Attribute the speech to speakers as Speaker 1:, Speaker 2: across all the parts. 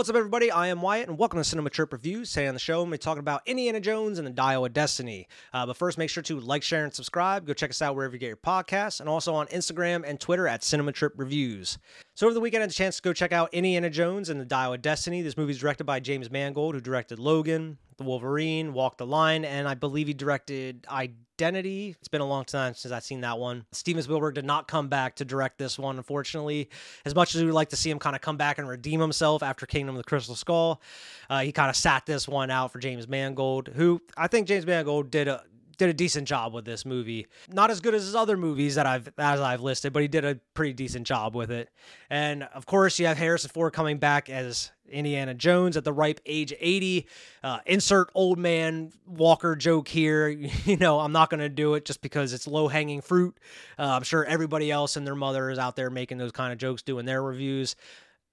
Speaker 1: What's up, everybody? I am Wyatt, and welcome to Cinema Trip Reviews. Today on the show, I'm going to be talking about Indiana Jones and the Dial of Destiny. Uh, but first, make sure to like, share, and subscribe. Go check us out wherever you get your podcasts, and also on Instagram and Twitter at Cinema Trip Reviews. So over the weekend, I had a chance to go check out Indiana Jones and the Dial of Destiny. This movie is directed by James Mangold, who directed Logan, The Wolverine, Walk the Line, and I believe he directed Identity. It's been a long time since I've seen that one. Steven Spielberg did not come back to direct this one, unfortunately. As much as we would like to see him kind of come back and redeem himself after Kingdom of the Crystal Skull, uh, he kind of sat this one out for James Mangold, who I think James Mangold did a did a decent job with this movie. Not as good as his other movies that I've as I've listed, but he did a pretty decent job with it. And of course, you have Harrison Ford coming back as Indiana Jones at the ripe age 80. Uh, insert old man Walker joke here. You know, I'm not going to do it just because it's low hanging fruit. Uh, I'm sure everybody else and their mother is out there making those kind of jokes doing their reviews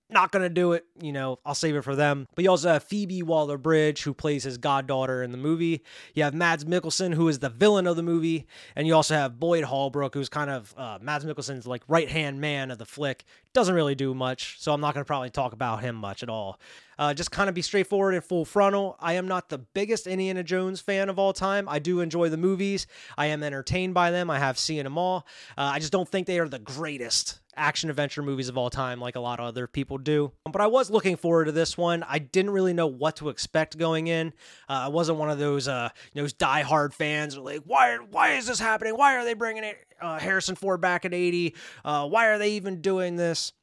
Speaker 1: not gonna do it. You know, I'll save it for them. But you also have Phoebe Waller Bridge, who plays his goddaughter in the movie. You have Mads Mikkelsen, who is the villain of the movie, and you also have Boyd Holbrook, who's kind of uh, Mads Mikkelsen's like right hand man of the flick. Doesn't really do much, so I'm not gonna probably talk about him much at all. Uh, just kind of be straightforward and full frontal. I am not the biggest Indiana Jones fan of all time. I do enjoy the movies. I am entertained by them. I have seen them all. Uh, I just don't think they are the greatest action adventure movies of all time like a lot of other people do. But I was looking forward to this one. I didn't really know what to expect going in. Uh, I wasn't one of those uh, those diehard fans like why why is this happening? Why are they bringing it uh, Harrison Ford back at 80? Uh, why are they even doing this?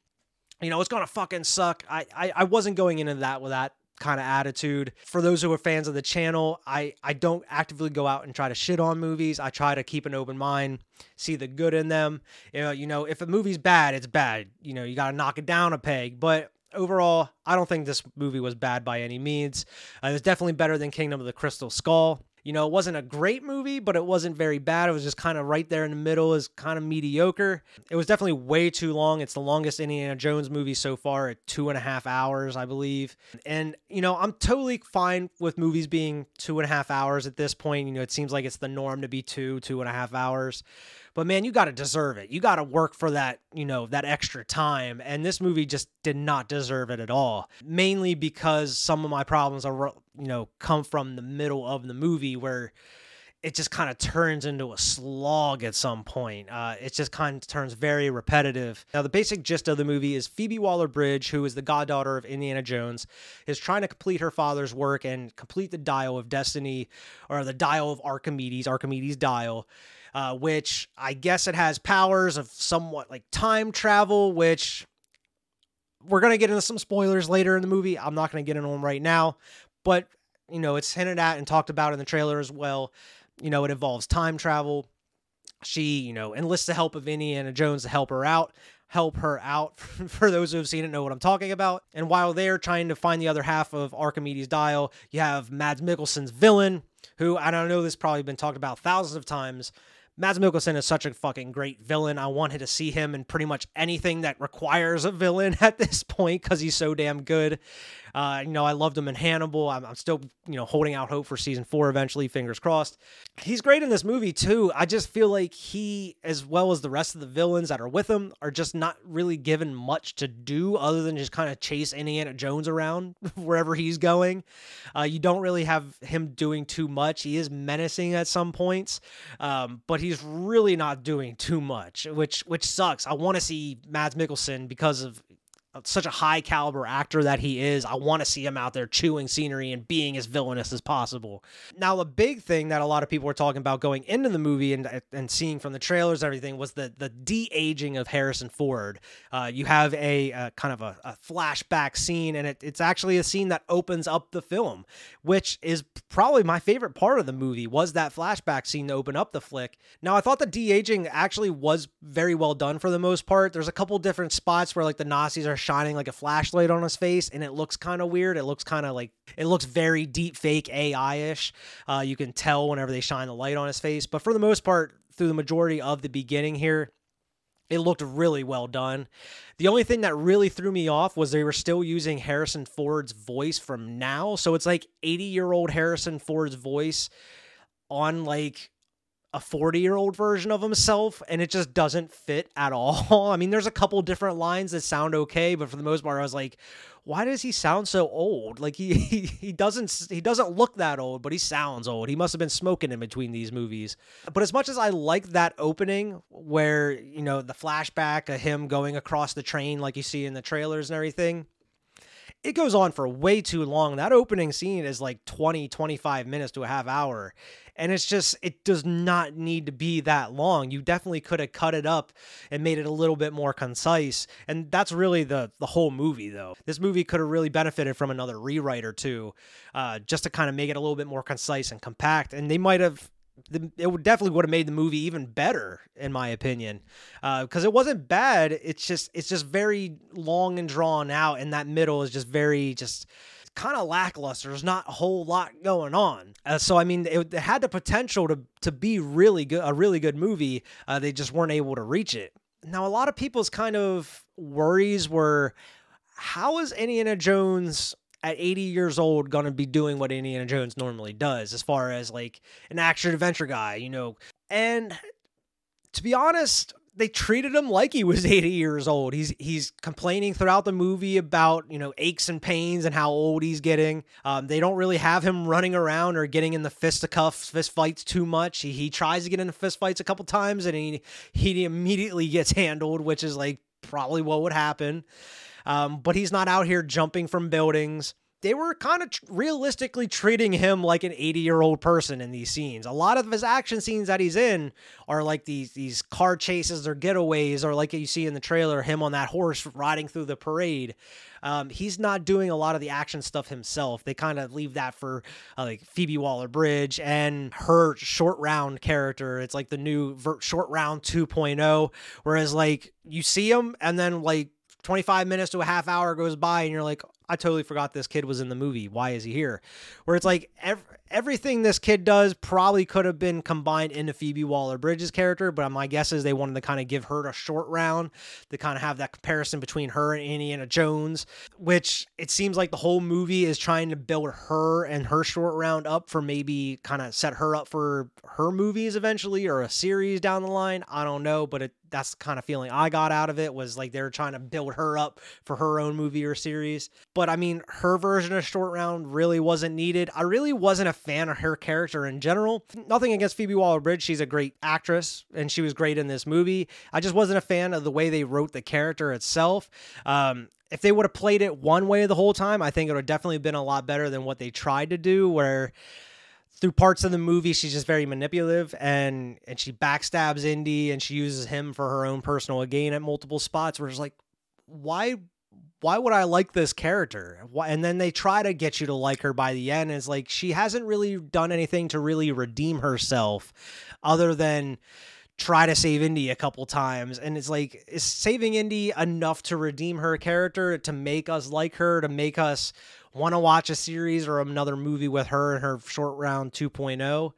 Speaker 1: You know, it's gonna fucking suck. I, I I wasn't going into that with that kind of attitude. For those who are fans of the channel, I, I don't actively go out and try to shit on movies. I try to keep an open mind, see the good in them. You know, you know if a movie's bad, it's bad. You know, you got to knock it down a peg. But overall, I don't think this movie was bad by any means. Uh, it was definitely better than Kingdom of the Crystal Skull. You know, it wasn't a great movie, but it wasn't very bad. It was just kind of right there in the middle, is kind of mediocre. It was definitely way too long. It's the longest Indiana Jones movie so far at two and a half hours, I believe. And, you know, I'm totally fine with movies being two and a half hours at this point. You know, it seems like it's the norm to be two, two and a half hours. But man, you got to deserve it. You got to work for that, you know, that extra time. And this movie just did not deserve it at all. Mainly because some of my problems are, you know, come from the middle of the movie where it just kind of turns into a slog at some point. Uh, it just kind of turns very repetitive. Now, the basic gist of the movie is Phoebe Waller Bridge, who is the goddaughter of Indiana Jones, is trying to complete her father's work and complete the Dial of Destiny, or the Dial of Archimedes, Archimedes' Dial uh, which I guess it has powers of somewhat like time travel, which we're going to get into some spoilers later in the movie. I'm not going to get into them right now, but you know, it's hinted at and talked about in the trailer as well. You know, it involves time travel. She, you know, enlists the help of Indiana Jones to help her out help her out. For those who have seen it, know what I'm talking about. And while they're trying to find the other half of Archimedes' dial, you have Mads Mikkelsen's villain, who I don't know this probably been talked about thousands of times, Mads Mikkelsen is such a fucking great villain. I wanted to see him in pretty much anything that requires a villain at this point because he's so damn good. Uh, you know, I loved him in Hannibal. I'm, I'm, still, you know, holding out hope for season four eventually. Fingers crossed. He's great in this movie too. I just feel like he, as well as the rest of the villains that are with him, are just not really given much to do other than just kind of chase Indiana Jones around wherever he's going. Uh, you don't really have him doing too much. He is menacing at some points, um, but he's really not doing too much, which which sucks. I want to see Mads Mikkelsen because of such a high caliber actor that he is, I want to see him out there chewing scenery and being as villainous as possible. Now, the big thing that a lot of people were talking about going into the movie and and seeing from the trailers, everything was the the de aging of Harrison Ford. Uh, you have a, a kind of a, a, flashback scene, and it, it's actually a scene that opens up the film, which is probably my favorite part of the movie. Was that flashback scene to open up the flick? Now, I thought the de aging actually was very well done for the most part. There's a couple different spots where like the Nazis are shining like a flashlight on his face and it looks kind of weird. It looks kind of like it looks very deep fake AI ish. Uh, you can tell whenever they shine the light on his face. But for the most part, through the majority of the beginning here, it looked really well done. The only thing that really threw me off was they were still using Harrison Ford's voice from now. So it's like 80 year old Harrison Ford's voice on like a 40 year old version of himself and it just doesn't fit at all. I mean, there's a couple different lines that sound okay, but for the most part, I was like, why does he sound so old? Like he, he he doesn't he doesn't look that old, but he sounds old. He must have been smoking in between these movies. But as much as I like that opening where, you know, the flashback of him going across the train like you see in the trailers and everything, it goes on for way too long. That opening scene is like 20, 25 minutes to a half hour. And it's just it does not need to be that long. You definitely could have cut it up and made it a little bit more concise. And that's really the the whole movie though. This movie could have really benefited from another rewrite or two uh, just to kind of make it a little bit more concise and compact. And they might have it would definitely would have made the movie even better in my opinion because uh, it wasn't bad it's just it's just very long and drawn out and that middle is just very just kind of lackluster. There's not a whole lot going on. Uh, so I mean, it, it, had the potential to to be really good, a really good movie. Uh, they just weren't able to reach it. Now, a lot of people's kind of worries were, how is Indiana Jones at 80 years old going to be doing what Indiana Jones normally does, as far as like an action adventure guy, you know? And to be honest, they treated him like he was 80 years old. He's he's complaining throughout the movie about you know aches and pains and how old he's getting. Um, they don't really have him running around or getting in the fisticuffs, fist fights too much. He, he tries to get into fist fights a couple times and he he immediately gets handled, which is like probably what would happen. Um, but he's not out here jumping from buildings they were kind of realistically treating him like an 80 year old person in these scenes. A lot of his action scenes that he's in are like these these car chases or getaways, or like you see in the trailer, him on that horse riding through the parade. Um, he's not doing a lot of the action stuff himself. They kind of leave that for uh, like Phoebe Waller Bridge and her short round character. It's like the new ver- short round 2.0. Whereas like you see him and then like 25 minutes to a half hour goes by and you're like, I totally forgot this kid was in the movie. Why is he here? Where it's like ev- everything this kid does probably could have been combined into Phoebe Waller Bridges' character, but my guess is they wanted to kind of give her a short round to kind of have that comparison between her and Indiana Jones, which it seems like the whole movie is trying to build her and her short round up for maybe kind of set her up for her movies eventually or a series down the line. I don't know, but it that's the kind of feeling I got out of it was like they were trying to build her up for her own movie or series. But I mean, her version of short round really wasn't needed. I really wasn't a fan of her character in general. Nothing against Phoebe Waller Bridge. She's a great actress and she was great in this movie. I just wasn't a fan of the way they wrote the character itself. Um, if they would have played it one way the whole time, I think it would have definitely been a lot better than what they tried to do, where through parts of the movie she's just very manipulative and and she backstabs Indy and she uses him for her own personal gain at multiple spots where it's like why why would I like this character? And then they try to get you to like her by the end. It's like she hasn't really done anything to really redeem herself other than try to save Indy a couple times. And it's like, is saving Indy enough to redeem her character, to make us like her, to make us want to watch a series or another movie with her in her short round 2.0?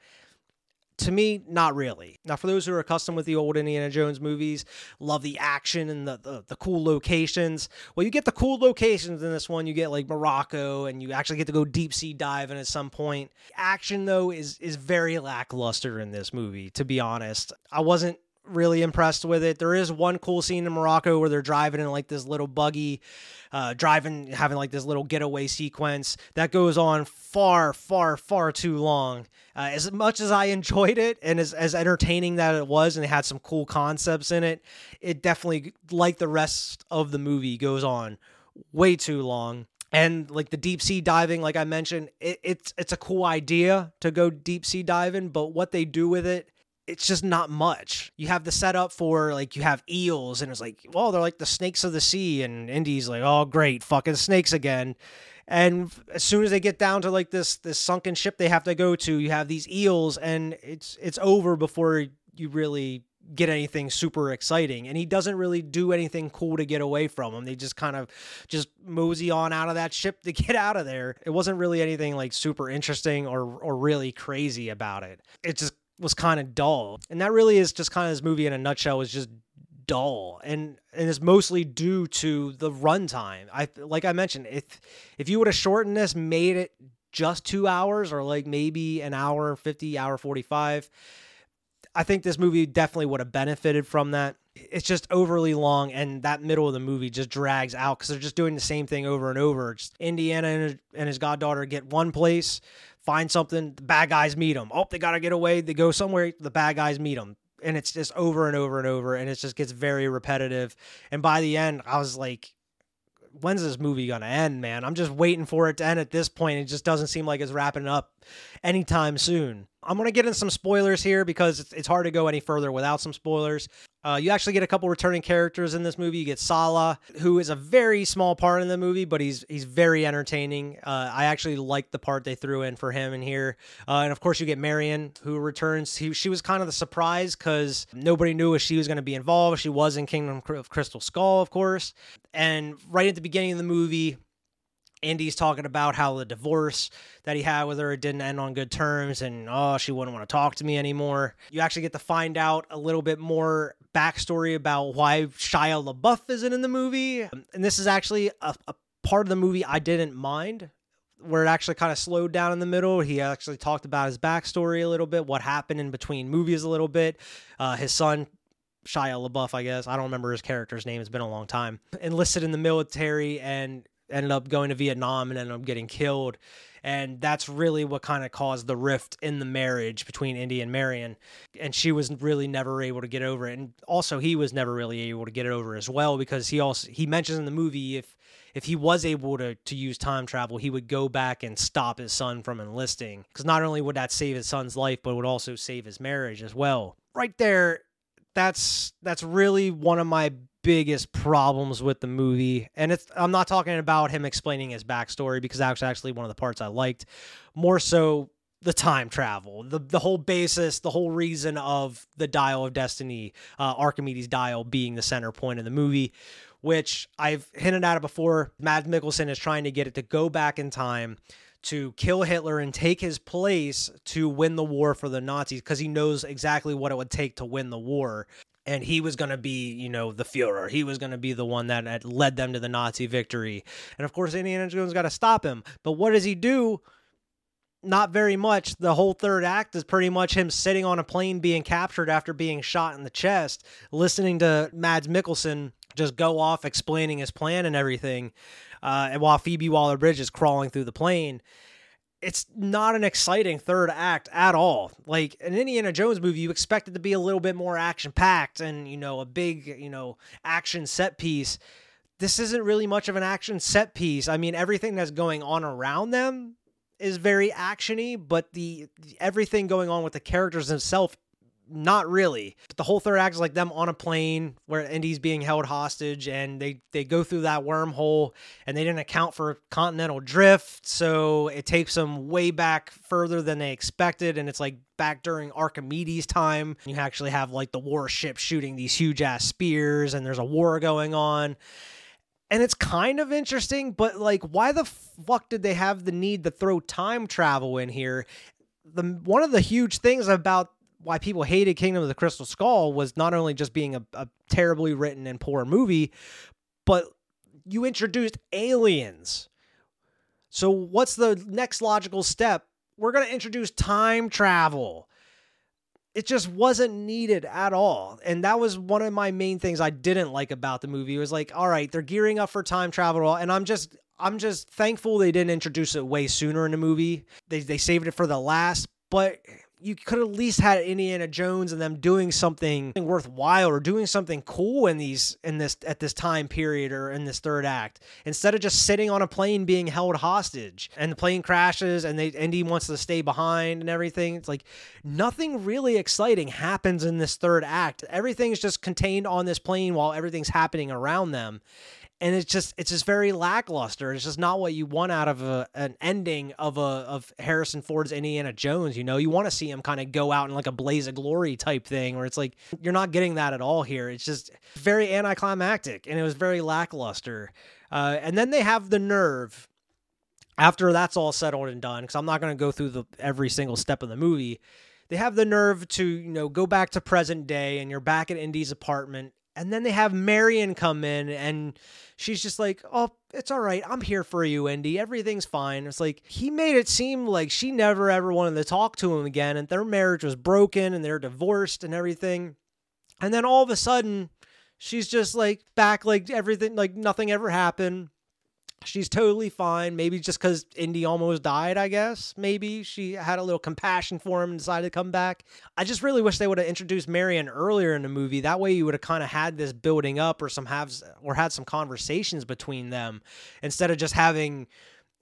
Speaker 1: To me, not really. Now, for those who are accustomed with the old Indiana Jones movies, love the action and the, the, the, cool locations. Well, you get the cool locations in this one. You get like Morocco, and you actually get to go deep sea diving at some point. Action, though, is is very lackluster in this movie. To be honest, I wasn't really impressed with it. There is one cool scene in Morocco where they're driving in like this little buggy, uh, driving, having like this little getaway sequence that goes on far, far, far too long. Uh, as much as I enjoyed it and as, as entertaining that it was, and it had some cool concepts in it, it definitely, like the rest of the movie, goes on way too long and like the deep sea diving like i mentioned it, it's it's a cool idea to go deep sea diving but what they do with it it's just not much. You have the setup for like you have eels, and it's like, well, they're like the snakes of the sea, and Indy's like, oh, great, fucking snakes again. And as soon as they get down to like this this sunken ship they have to go to, you have these eels, and it's it's over before you really get anything super exciting. And he doesn't really do anything cool to get away from them. They just kind of just mosey on out of that ship to get out of there. It wasn't really anything like super interesting or or really crazy about it. It just was kind of dull. And that really is just kind of this movie in a nutshell is just dull and and is mostly due to the runtime. I like I mentioned, if if you would have shortened this, made it just two hours or like maybe an hour 50, hour 45, I think this movie definitely would have benefited from that. It's just overly long, and that middle of the movie just drags out because they're just doing the same thing over and over. Just Indiana and his goddaughter get one place, find something, the bad guys meet them. Oh, they got to get away. They go somewhere, the bad guys meet them. And it's just over and over and over, and it just gets very repetitive. And by the end, I was like, when's this movie gonna end, man? I'm just waiting for it to end at this point. It just doesn't seem like it's wrapping up anytime soon. I'm gonna get in some spoilers here because it's hard to go any further without some spoilers. Uh, you actually get a couple returning characters in this movie. You get Sallah, who is a very small part in the movie, but he's he's very entertaining. Uh, I actually like the part they threw in for him in here. Uh, and of course, you get Marion, who returns. He, she was kind of the surprise because nobody knew if she was going to be involved. She was in Kingdom of Crystal Skull, of course. And right at the beginning of the movie, Indy's talking about how the divorce that he had with her didn't end on good terms and oh she wouldn't want to talk to me anymore. You actually get to find out a little bit more backstory about why Shia LaBeouf isn't in the movie. And this is actually a, a part of the movie I didn't mind where it actually kind of slowed down in the middle. He actually talked about his backstory a little bit, what happened in between movies a little bit. Uh, his son Shia LaBeouf, I guess. I don't remember his character's name. It's been a long time. Enlisted in the military and ended up going to Vietnam and ended up getting killed. And that's really what kind of caused the rift in the marriage between Indy and Marion. And she was really never able to get over it. And also he was never really able to get it over as well because he also he mentions in the movie if if he was able to to use time travel, he would go back and stop his son from enlisting. Because not only would that save his son's life, but would also save his marriage as well. Right there, that's that's really one of my biggest problems with the movie. And it's I'm not talking about him explaining his backstory because that was actually one of the parts I liked. More so the time travel, the the whole basis, the whole reason of the Dial of Destiny, uh, Archimedes' dial being the center point of the movie, which I've hinted at it before. Mads Mikkelsen is trying to get it to go back in time to kill Hitler and take his place to win the war for the Nazis because he knows exactly what it would take to win the war and he was going to be, you know, the Fuhrer. He was going to be the one that had led them to the Nazi victory. And of course, Indiana Jones got to stop him. But what does he do? Not very much. The whole third act is pretty much him sitting on a plane being captured after being shot in the chest, listening to Mads Mikkelsen just go off explaining his plan and everything. Uh, and while Phoebe Waller Bridge is crawling through the plane, it's not an exciting third act at all. Like an Indiana Jones movie, you expect it to be a little bit more action packed and, you know, a big, you know, action set piece. This isn't really much of an action set piece. I mean, everything that's going on around them is very actiony, but the, the everything going on with the characters themselves not really. But the whole third act is like them on a plane where Indy's being held hostage and they, they go through that wormhole and they didn't account for continental drift. So it takes them way back further than they expected. And it's like back during Archimedes' time. You actually have like the warship shooting these huge ass spears and there's a war going on. And it's kind of interesting, but like, why the fuck did they have the need to throw time travel in here? The one of the huge things about why people hated Kingdom of the Crystal Skull was not only just being a, a terribly written and poor movie, but you introduced aliens. So what's the next logical step? We're going to introduce time travel. It just wasn't needed at all. And that was one of my main things I didn't like about the movie. It was like, all right, they're gearing up for time travel and I'm just I'm just thankful they didn't introduce it way sooner in the movie. They they saved it for the last, but you could at least had Indiana Jones and them doing something worthwhile or doing something cool in these in this at this time period or in this third act instead of just sitting on a plane being held hostage and the plane crashes and they Indy wants to stay behind and everything. It's like nothing really exciting happens in this third act. Everything's just contained on this plane while everything's happening around them and it's just it's just very lackluster. It's just not what you want out of a, an ending of a of Harrison Ford's Indiana Jones. You know, you want to see him kind of go out in like a blaze of glory type thing, where it's like you're not getting that at all here. It's just very anticlimactic, and it was very lackluster. Uh, and then they have the nerve after that's all settled and done, because I'm not going to go through the every single step of the movie. They have the nerve to you know go back to present day, and you're back at Indy's apartment And then they have Marion come in and she's just like, "Oh, it's all right. I'm here for you, Indy. Everything's fine." It's like he made it seem like she never ever wanted to talk to him again and their marriage was broken and they're divorced and everything. And then all of a sudden, she's just like back like everything like nothing ever happened she's totally fine. Maybe just because Indy almost died, I guess. Maybe she had a little compassion for him and decided to come back. I just really wish they would have introduced Marion earlier in the movie. That way, you would have kind of had this building up, or some have or had some conversations between them, instead of just having.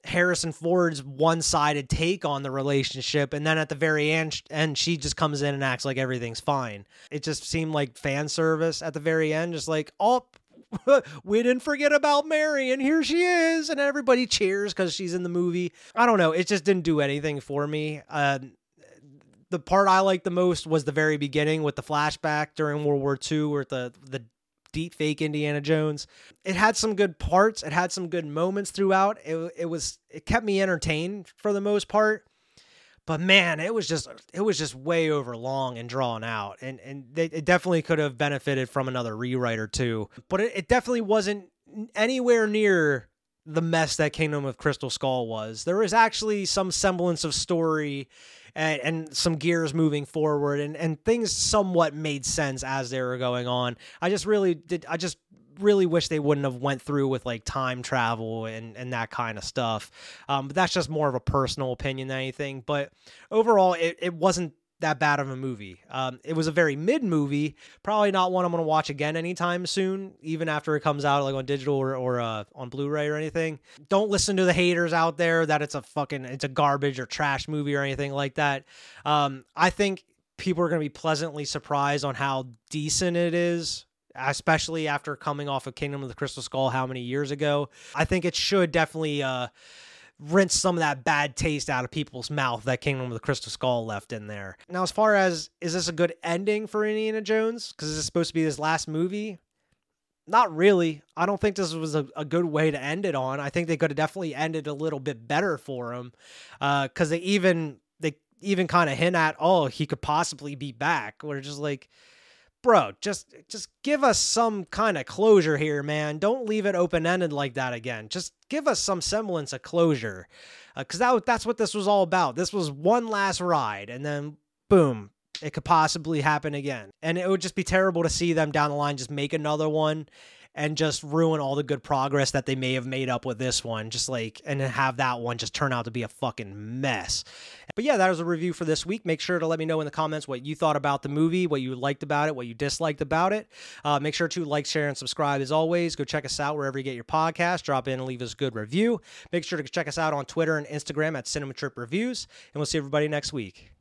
Speaker 1: Harrison Ford's one-sided take on the relationship, and then at the very end, and she just comes in and acts like everything's fine. It just seemed like fan service at the very end, just like, oh, we didn't forget about Mary, and here she is, and everybody cheers because she's in the movie. I don't know, it just didn't do anything for me. Uh, the part I liked the most was the very beginning with the flashback during World War II, where the the deep fake Indiana Jones. It had some good parts. It had some good moments throughout. It it was it kept me entertained for the most part but man, it was just it was just way over long and drawn out, and and they, it definitely could have benefited from another rewrite or two. But it, it definitely wasn't anywhere near the mess that Kingdom of Crystal Skull was. There was actually some semblance of story and, and some gears moving forward and, and things somewhat made sense as they were going on. I just really did I just really wish they wouldn't have went through with like time travel and and that kind of stuff. Um, but that's just more of a personal opinion than anything. But overall, it, it wasn't that bad of a movie. Um, it was a very mid movie, probably not one I'm going to watch again anytime soon, even after it comes out like on digital or, or uh, on Blu-ray or anything. Don't listen to the haters out there that it's a fucking it's a garbage or trash movie or anything like that. Um, I think people are going to be pleasantly surprised on how decent it is especially after coming off of Kingdom of the Crystal Skull how many years ago. I think it should definitely uh, rinse some of that bad taste out of people's mouth that Kingdom of the Crystal Skull left in there. Now, as far as is this a good ending for Indiana Jones? Because this is supposed to be his last movie. Not really. I don't think this was a, a good way to end it on. I think they could have definitely ended a little bit better for him, because uh, they even they even kind of hint at, oh, he could possibly be back. We're just like, bro, just just give us some kind of closure here, man. Don't leave it open ended like that again. Just give us some semblance of closure, because uh, that that's what this was all about. This was one last ride, and then boom, it could possibly happen again. And it would just be terrible to see them down the line just make another one and just ruin all the good progress that they may have made up with this one. Just like, and have that one just turn out to be a fucking mess. But yeah, that was a review for this week. Make sure to let me know in the comments what you thought about the movie, what you liked about it, what you disliked about it. Uh, make sure to like, share, and subscribe as always. Go check us out wherever you get your podcast. Drop in and leave us a good review. Make sure to check us out on Twitter and Instagram at Cinema Trip Reviews. And we'll see everybody next week.